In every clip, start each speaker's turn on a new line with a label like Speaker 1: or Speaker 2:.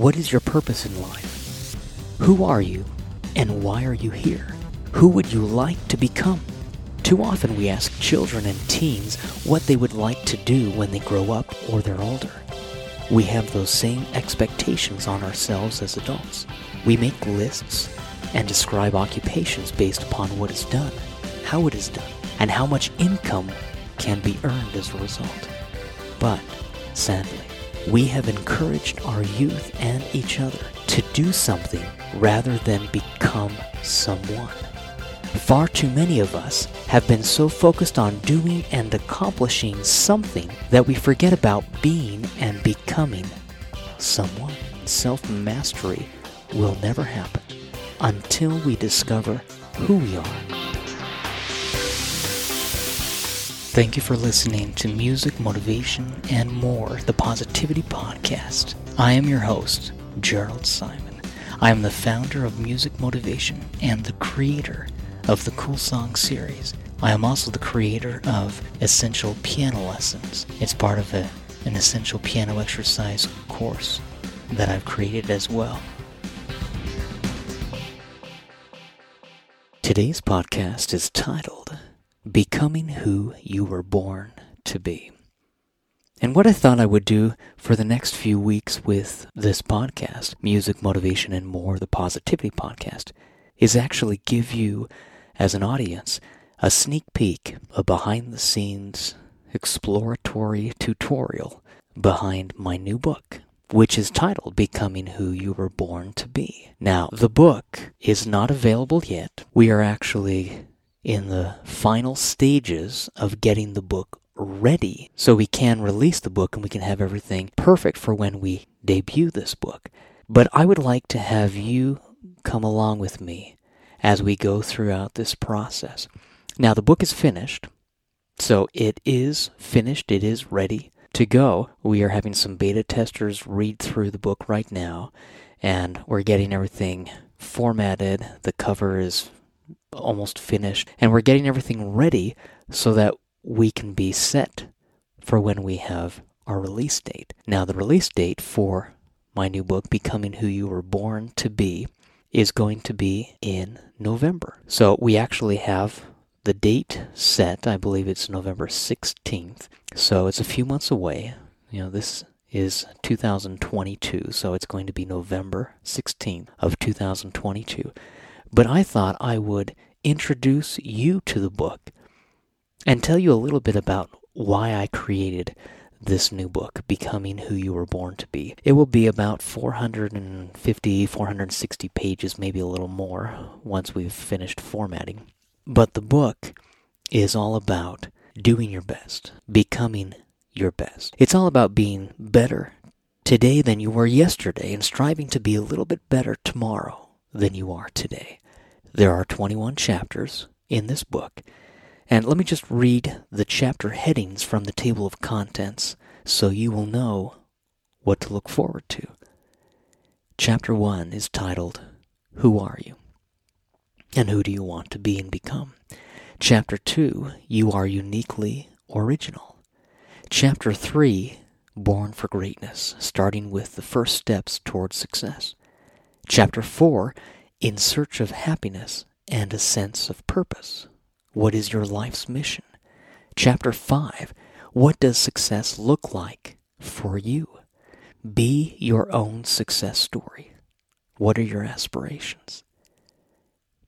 Speaker 1: What is your purpose in life? Who are you and why are you here? Who would you like to become? Too often we ask children and teens what they would like to do when they grow up or they're older. We have those same expectations on ourselves as adults. We make lists and describe occupations based upon what is done, how it is done, and how much income can be earned as a result. But, sadly, we have encouraged our youth and each other to do something rather than become someone. Far too many of us have been so focused on doing and accomplishing something that we forget about being and becoming someone. Self mastery will never happen until we discover who we are. Thank you for listening to Music, Motivation, and More, the Positivity Podcast. I am your host, Jerald Simon. I am the founder of Music Motivation and the creator of the Cool Song series. I am also the creator of Essential Piano Lessons. It's part of a, an essential piano exercise course that I've created as well. Today's podcast is titled Becoming Who You Were Born to Be. And what I thought I would do for the next few weeks with this podcast, Music, Motivation, and More, the Positivity Podcast, is actually give you as an audience a sneak peek, a behind the scenes exploratory tutorial behind my new book, which is titled Becoming Who You Were Born to Be. Now, the book is not available yet. We are actually in the final stages of getting the book ready so we can release the book and we can have everything perfect for when we debut this book. But I would like to have you come along with me as we go throughout this process. Now, the book is finished, so it is finished, it is ready to go. We are having some beta testers read through the book right now, and we're getting everything formatted. The cover is almost finished, and we're getting everything ready so that we can be set for when we have our release date. Now, the release date for my new book, Becoming Who You Were Born to Be, is going to be in November. So we actually have the date set. I believe it's November 16th. So it's a few months away. You know, this is 2022, so it's going to be November 16th of 2022. But I thought I would introduce you to the book and tell you a little bit about why I created this new book, Becoming Who You Were Born to Be. It will be about 450, 460 pages, maybe a little more, once we've finished formatting. But the book is all about doing your best, becoming your best. It's all about being better today than you were yesterday and striving to be a little bit better tomorrow than you are today. There are 21 chapters in this book and let me just read the chapter headings from the table of contents so you will know what to look forward to. Chapter 1 is titled, Who Are You? And Who Do You Want to Be and Become? Chapter 2, You Are Uniquely Original. Chapter 3, Born for Greatness, starting with the first steps towards success. Chapter 4, In Search of Happiness and a Sense of Purpose. What is your life's mission? Chapter 5 What does success look like for you? Be your own success story. What are your aspirations?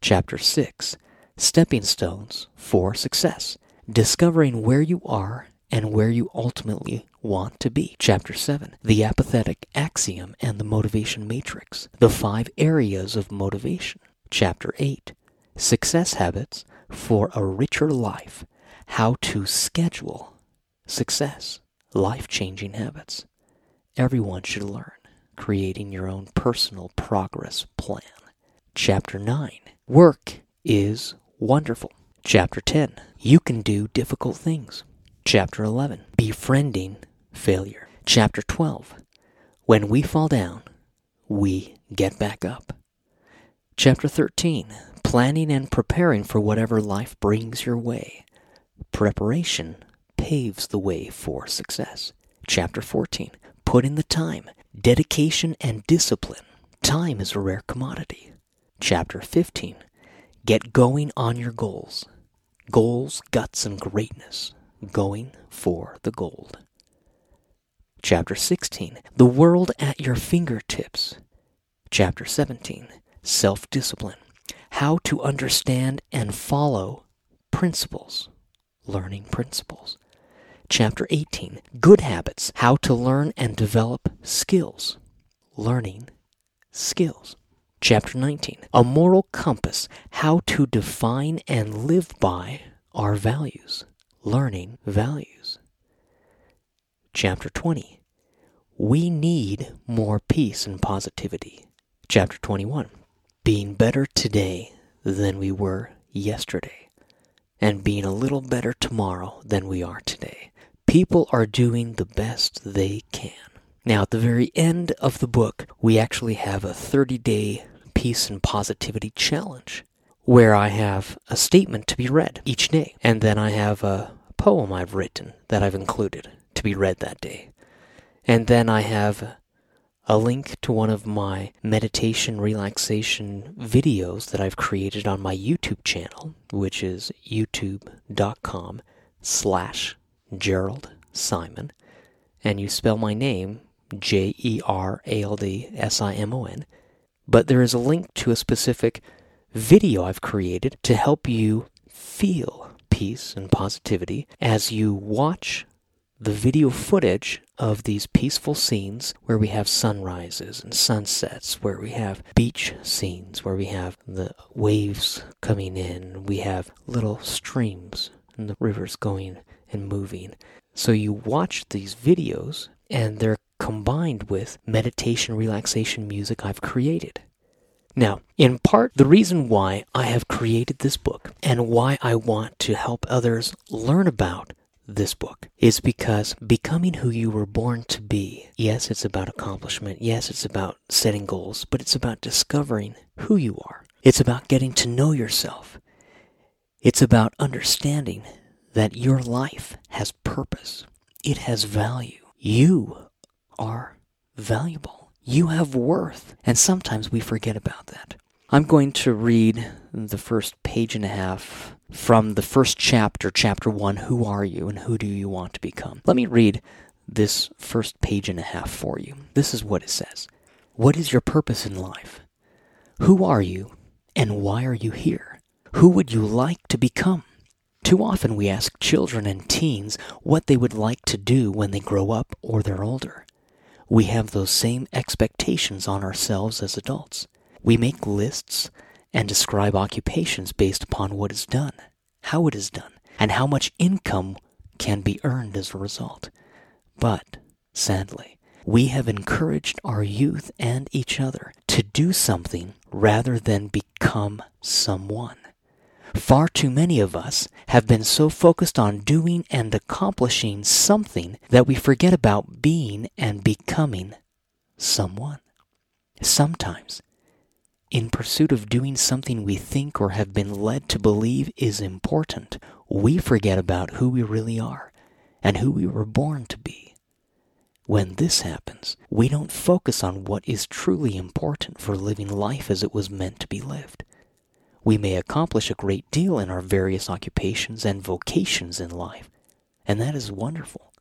Speaker 1: Chapter 6 Stepping Stones for Success. Discovering where you are and where you ultimately want to be. Chapter 7 The Apathetic Axiom and the Motivation Matrix. The five areas of motivation. Chapter 8 Success Habits for a richer life, how to schedule success, life changing habits. Everyone should learn creating your own personal progress plan. Chapter 9 Work is wonderful. Chapter 10 You can do difficult things. Chapter 11 Befriending failure. Chapter 12 When we fall down, we get back up. Chapter 13 planning and preparing for whatever life brings your way. Preparation paves the way for success. Chapter 14 Put in the time Dedication and discipline. Time is a rare commodity. Chapter 15. Get going on your goals. Goals, guts, and greatness. Going for the gold. Chapter 16. The world at your fingertips. Chapter 17. Self discipline. How to understand and follow principles. Learning principles. Chapter 18 Good Habits How to Learn and Develop Skills. Learning Skills. Chapter 19 A Moral Compass How to Define and Live by Our Values. Learning Values. Chapter 20 We Need More Peace and Positivity. Chapter 21 Being Better Today Than We Were Yesterday. And being a little better tomorrow than we are today. People are doing the best they can. Now, at the very end of the book, we actually have a 30 day peace and positivity challenge where I have a statement to be read each day. And then I have a poem I've written that I've included to be read that day. And then I have a link to one of my meditation relaxation videos that I've created on my YouTube channel, which is youtube.com slash Jerald Simon, and you spell my name J E R A L D S I M O N. But there is a link to a specific video I've created to help you feel peace and positivity as you watch the video footage of these peaceful scenes where we have sunrises and sunsets, where we have beach scenes, where we have the waves coming in, we have little streams and the rivers going and moving. So you watch these videos and they're combined with meditation relaxation music I've created. Now, in part, the reason why I have created this book and why I want to help others learn about this book is because becoming who you were born to be, yes, it's about accomplishment, yes, it's about setting goals, but it's about discovering who you are. It's about getting to know yourself. It's about understanding that your life has purpose, it has value. You are valuable. You have worth. And sometimes we forget about that. I'm going to read the first page and a half from the first chapter, chapter one Who are you and who do you want to become? Let me read this first page and a half for you. This is what it says What is your purpose in life? Who are you and why are you here? Who would you like to become? Too often we ask children and teens what they would like to do when they grow up or they're older. We have those same expectations on ourselves as adults. We make lists and describe occupations based upon what is done, how it is done, and how much income can be earned as a result. But, sadly, we have encouraged our youth and each other to do something rather than become someone. Far too many of us have been so focused on doing and accomplishing something that we forget about being and becoming someone. Sometimes, in pursuit of doing something we think or have been led to believe is important, we forget about who we really are and who we were born to be. When this happens, we don't focus on what is truly important for living life as it was meant to be lived. We may accomplish a great deal in our various occupations and vocations in life, and that is wonderful.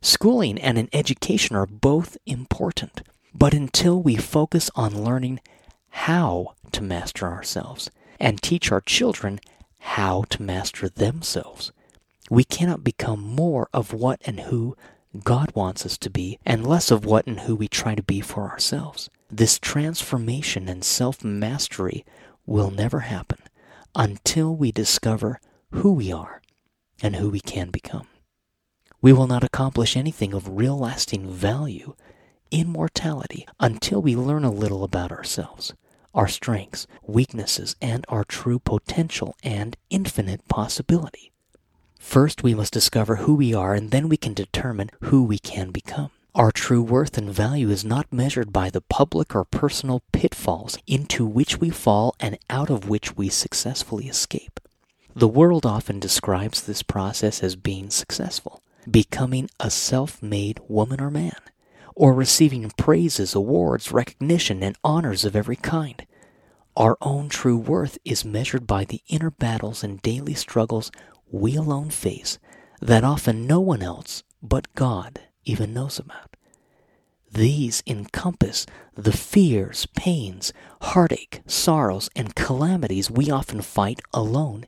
Speaker 1: Schooling and an education are both important, but until we focus on learning how to master ourselves and teach our children how to master themselves, we cannot become more of what and who God wants us to be and less of what and who we try to be for ourselves. This transformation and self mastery will never happen until we discover who we are and who we can become. We will not accomplish anything of real lasting value, immortality, until we learn a little about ourselves, our strengths, weaknesses, and our true potential and infinite possibility. First, we must discover who we are, and then we can determine who we can become. Our true worth and value is not measured by the public or personal pitfalls into which we fall and out of which we successfully escape. The world often describes this process as being successful, becoming a self made woman or man, or receiving praises, awards, recognition, and honors of every kind. Our own true worth is measured by the inner battles and daily struggles we alone face that often no one else but God even knows about. These encompass the fears, pains, heartache, sorrows, and calamities we often fight alone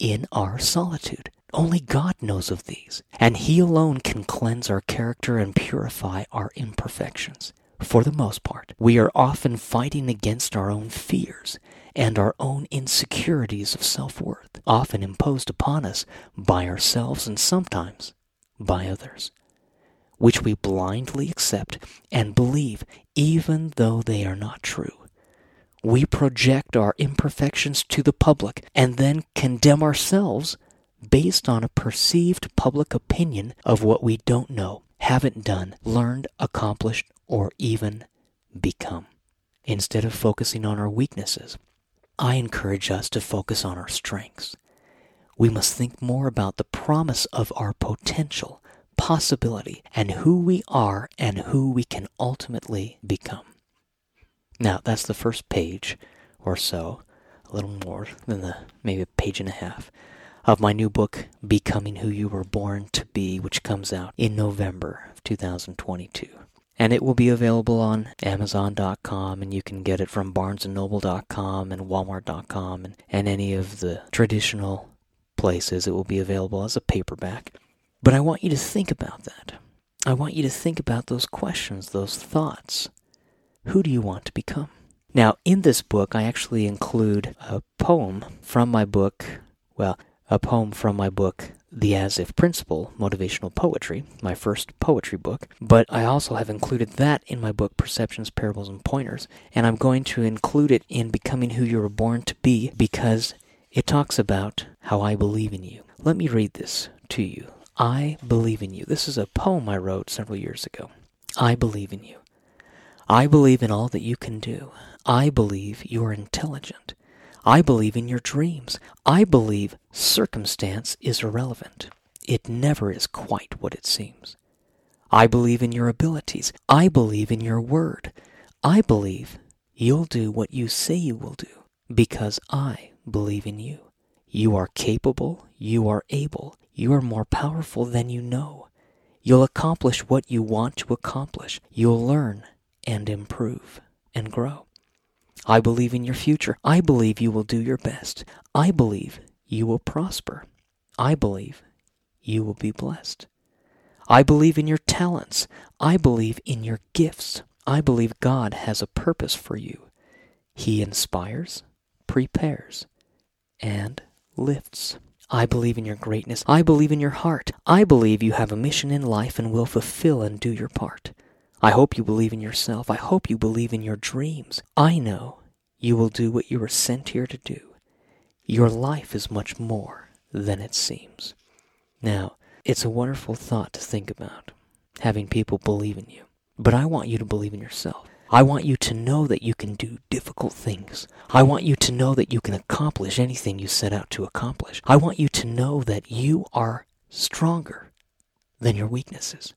Speaker 1: in our solitude. Only God knows of these, and He alone can cleanse our character and purify our imperfections. For the most part, we are often fighting against our own fears and our own insecurities of self worth, often imposed upon us by ourselves and sometimes by others which we blindly accept and believe even though they are not true. We project our imperfections to the public and then condemn ourselves based on a perceived public opinion of what we don't know, haven't done, learned, accomplished, or even become. Instead of focusing on our weaknesses, I encourage us to focus on our strengths. We must think more about the promise of our potential possibility and who we are and who we can ultimately become. Now, that's the first page or so, a little more than the maybe a page and a half of my new book, Becoming Who You Were Born to Be, which comes out in November of 2022. And it will be available on Amazon.com, and you can get it from BarnesandNoble.com and Walmart.com and, and any of the traditional places. It will be available as a paperback. But I want you to think about that. I want you to think about those questions, those thoughts. Who do you want to become? Now, in this book, I actually include a poem from my book, well, a poem from my book, The As If Principle Motivational Poetry, my first poetry book. But I also have included that in my book, Perceptions, Parables, and Pointers. And I'm going to include it in Becoming Who You Were Born to Be because it talks about how I believe in you. Let me read this to you. I believe in you. This is a poem I wrote several years ago. I believe in you. I believe in all that you can do. I believe you are intelligent. I believe in your dreams. I believe circumstance is irrelevant. It never is quite what it seems. I believe in your abilities. I believe in your word. I believe you'll do what you say you will do because I believe in you. You are capable. You are able. You are more powerful than you know. You'll accomplish what you want to accomplish. You'll learn and improve and grow. I believe in your future. I believe you will do your best. I believe you will prosper. I believe you will be blessed. I believe in your talents. I believe in your gifts. I believe God has a purpose for you. He inspires, prepares, and lifts. I believe in your greatness. I believe in your heart. I believe you have a mission in life and will fulfill and do your part. I hope you believe in yourself. I hope you believe in your dreams. I know you will do what you were sent here to do. Your life is much more than it seems. Now, it's a wonderful thought to think about, having people believe in you. But I want you to believe in yourself. I want you to know that you can do difficult things. I want you to know that you can accomplish anything you set out to accomplish. I want you to know that you are stronger than your weaknesses.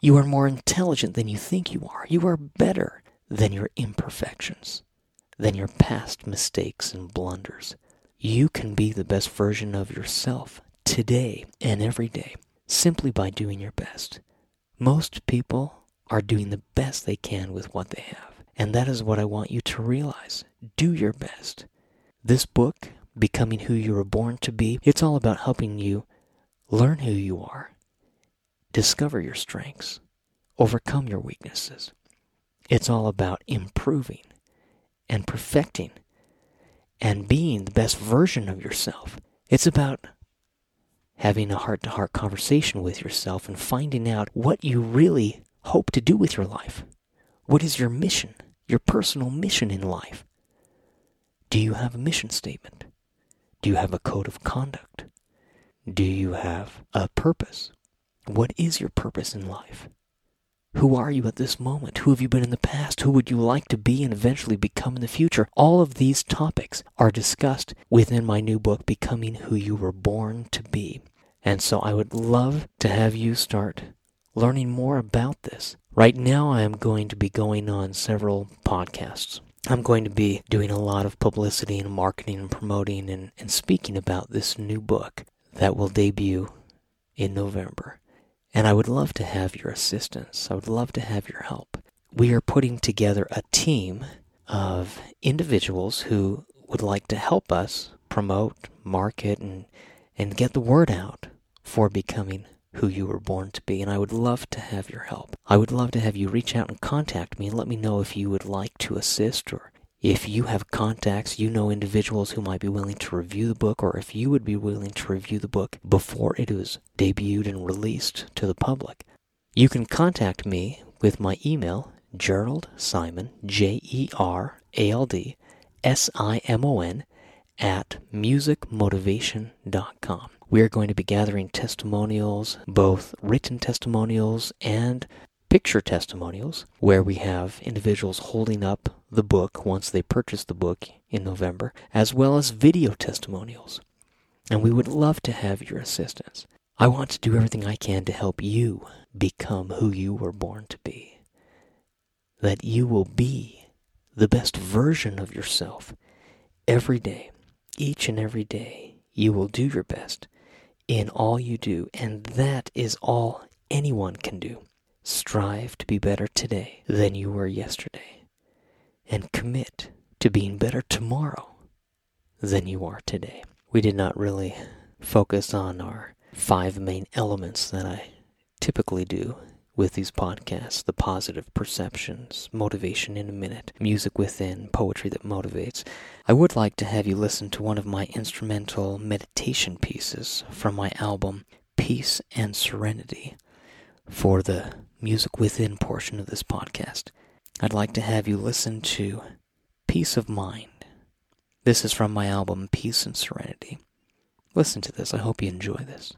Speaker 1: You are more intelligent than you think you are. You are better than your imperfections, than your past mistakes and blunders. You can be the best version of yourself today and every day simply by doing your best. Most people are doing the best they can with what they have. And that is what I want you to realize. Do your best. This book, Becoming Who You Were Born to Be, it's all about helping you learn who you are, discover your strengths, overcome your weaknesses. It's all about improving and perfecting and being the best version of yourself. It's about having a heart to heart conversation with yourself and finding out what you really hope to do with your life? What is your mission, your personal mission in life? Do you have a mission statement? Do you have a code of conduct? Do you have a purpose? What is your purpose in life? Who are you at this moment? Who have you been in the past? Who would you like to be and eventually become in the future? All of these topics are discussed within my new book, Becoming Who You Were Born to Be. And so I would love to have you start learning more about this, Right now, I am going to be going on several podcasts. I'm going to be doing a lot of publicity and marketing and promoting and, and speaking about this new book that will debut in November. And I would love to have your assistance. I would love to have your help. We are putting together a team of individuals who would like to help us promote, market, and, and get the word out for becoming who you were born to be, and I would love to have your help. I would love to have you reach out and contact me and let me know if you would like to assist or if you have contacts, you know individuals who might be willing to review the book, or if you would be willing to review the book before it is debuted and released to the public. You can contact me with my email, Jerald Simon, J E R A L D S I M O N, at musicmotivation.com. We are going to be gathering testimonials, both written testimonials and picture testimonials, where we have individuals holding up the book once they purchase the book in November, as well as video testimonials. And we would love to have your assistance. I want to do everything I can to help you become who you were born to be. That you will be the best version of yourself every day, each and every day. You will do your best in all you do, and that is all anyone can do. Strive to be better today than you were yesterday, and commit to being better tomorrow than you are today. We did not really focus on our five main elements that I typically do with these podcasts the positive perceptions, motivation in a minute, music within, poetry that motivates. I would like to have you listen to one of my instrumental meditation pieces from my album Peace and Serenity for the music within portion of this podcast. I'd like to have you listen to Peace of Mind. This is from my album Peace and Serenity. Listen to this. I hope you enjoy this.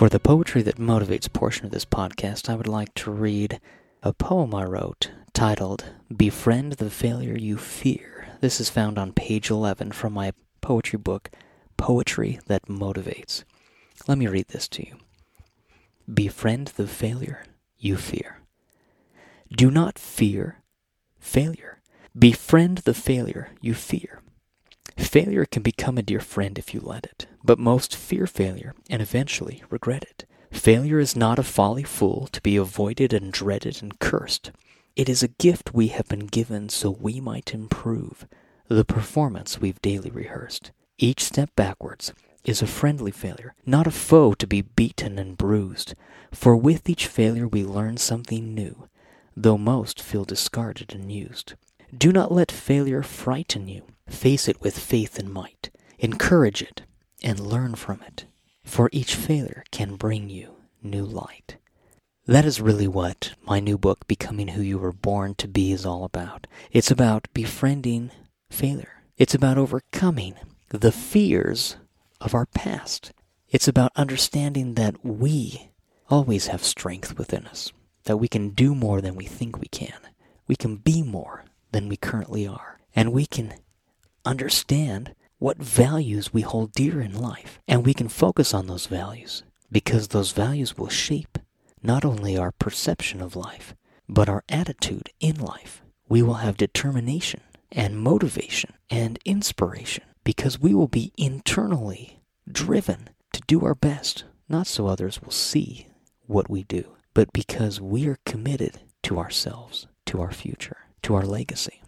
Speaker 1: For the Poetry That Motivates portion of this podcast, I would like to read a poem I wrote titled Befriend the Failure You Fear. This is found on page 11 from my poetry book, Poetry That Motivates. Let me read this to you. Befriend the failure you fear. Do not fear failure. Befriend the failure you fear. Failure can become a dear friend if you let it, but most fear failure and eventually regret it. Failure is not a folly fool to be avoided and dreaded and cursed. It is a gift we have been given so we might improve the performance we've daily rehearsed. Each step backwards is a friendly failure, not a foe to be beaten and bruised. For with each failure we learn something new, though most feel discarded and used. Do not let failure frighten you. Face it with faith and might. Encourage it and learn from it, for each failure can bring you new light. That is really what my new book, Becoming Who You Were Born to Be, is all about. It's about befriending failure. It's about overcoming the fears of our past. It's about understanding that we always have strength within us, that we can do more than we think we can. We can be more than we currently are. And we can understand what values we hold dear in life. And we can focus on those values because those values will shape not only our perception of life, but our attitude in life. We will have determination and motivation and inspiration because we will be internally driven to do our best, not so others will see what we do, but because we are committed to ourselves, to our future, to our legacy,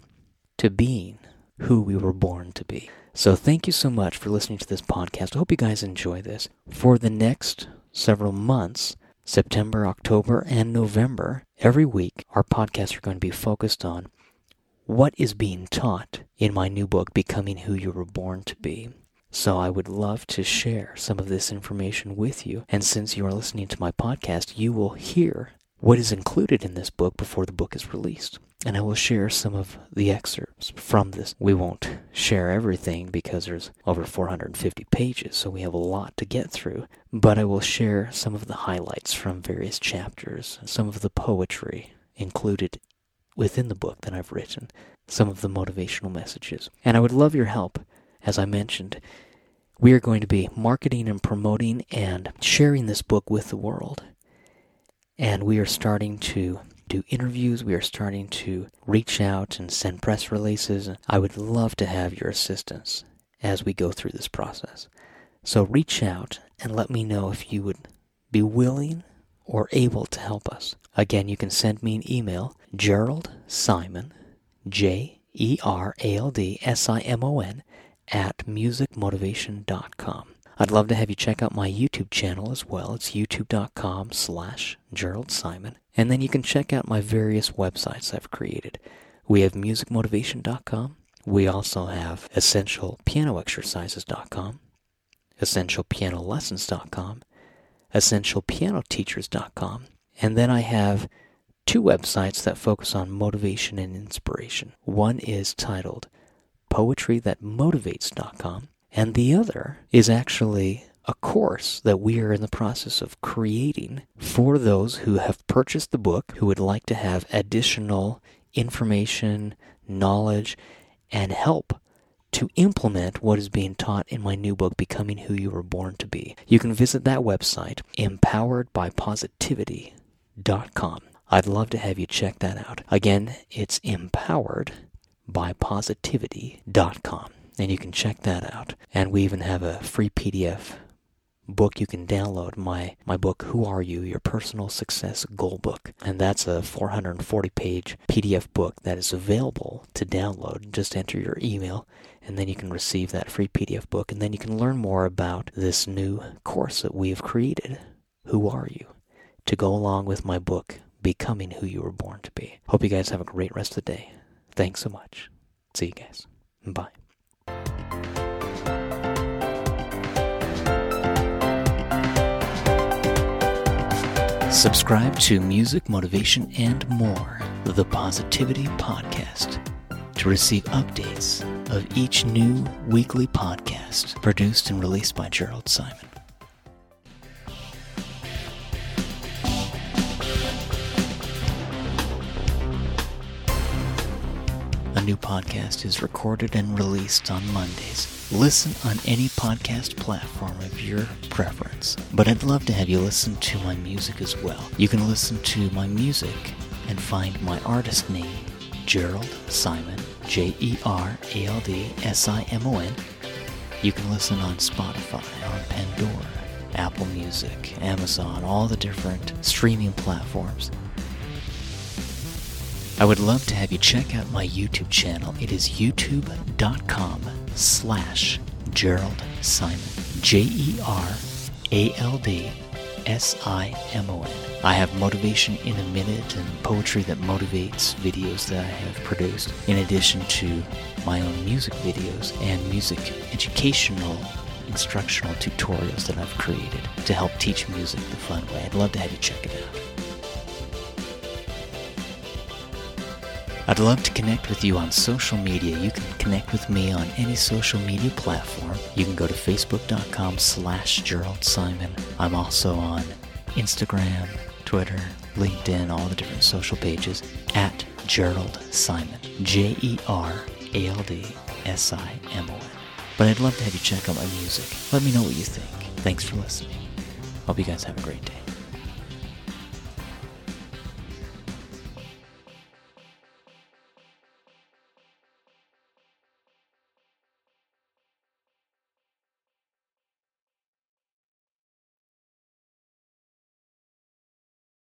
Speaker 1: to being who we were born to be. So thank you so much for listening to this podcast. I hope you guys enjoy this. For the next several months, September, October, and November, every week, our podcasts are going to be focused on what is being taught in my new book, Becoming Who You Were Born to Be. So I would love to share some of this information with you. And since you are listening to my podcast, you will hear what is included in this book before the book is released. And I will share some of the excerpts from this. We won't share everything because there's over 450 pages, so we have a lot to get through. But I will share some of the highlights from various chapters, some of the poetry included within the book that I've written, some of the motivational messages. And I would love your help, as I mentioned. We are going to be marketing and promoting and sharing this book with the world. And we are starting to do interviews. We are starting to reach out and send press releases. I would love to have your assistance as we go through this process. So reach out and let me know if you would be willing or able to help us. Again, you can send me an email, Jerald Simon, J E R A L D S I M O N, at musicmotivation.com. I'd love to have you check out my YouTube channel as well. It's youtube.com slash Jerald Simon. And then you can check out my various websites I've created. We have musicmotivation.com. We also have essentialpianoexercises.com, essentialpianolessons.com, essentialpianoteachers.com, and then I have two websites that focus on motivation and inspiration. One is titled poetrythatmotivates.com, and the other is actually a course that we are in the process of creating for those who have purchased the book, who would like to have additional information, knowledge, and help to implement what is being taught in my new book, Becoming Who You Were Born to Be. You can visit that website, empoweredbypositivity.com. I'd love to have you check that out. Again, it's empoweredbypositivity.com. And you can check that out. And we even have a free PDF book. You can download my my book who are you? Your personal success goal book. And that's a 440 page pdf book that is available to download. Just enter your email and then you can receive that free pdf book. And then you can learn more about this new course that we have created who are you? to go along with my book becoming who you were born to be. Hope you guys have a great rest of the day. Thanks so much. See you guys. Bye Subscribe to Music, Motivation, and More, the Positivity Podcast, to receive updates of each new weekly podcast produced and released by Jerald Simon. New podcast is recorded and released on Mondays. Listen on any podcast platform of your preference. But I'd love to have you listen to my music as well. You can listen to my music and find my artist name, Jerald Simon, J E R A L D S I M O N. You can listen on Spotify, on Pandora, Apple Music, Amazon, all the different streaming platforms. I would love to have you check out my YouTube channel. It is youtube.com slash Jerald Simon. J E R A L D S I M O N. I have Motivation in a Minute and poetry that motivates videos that I have produced, in addition to my own music videos and music educational instructional tutorials that I've created to help teach music the fun way. I'd love to have you check it out. I'd love to connect with you on social media. You can connect with me on any social media platform. You can go to facebook.com slash Jerald Simon. I'm also on Instagram, Twitter, LinkedIn, all the different social pages at Jerald Simon. J E R A L D S I M O N. But I'd love to have you check out my music. Let me know what you think. Thanks for listening. Hope you guys have a great day.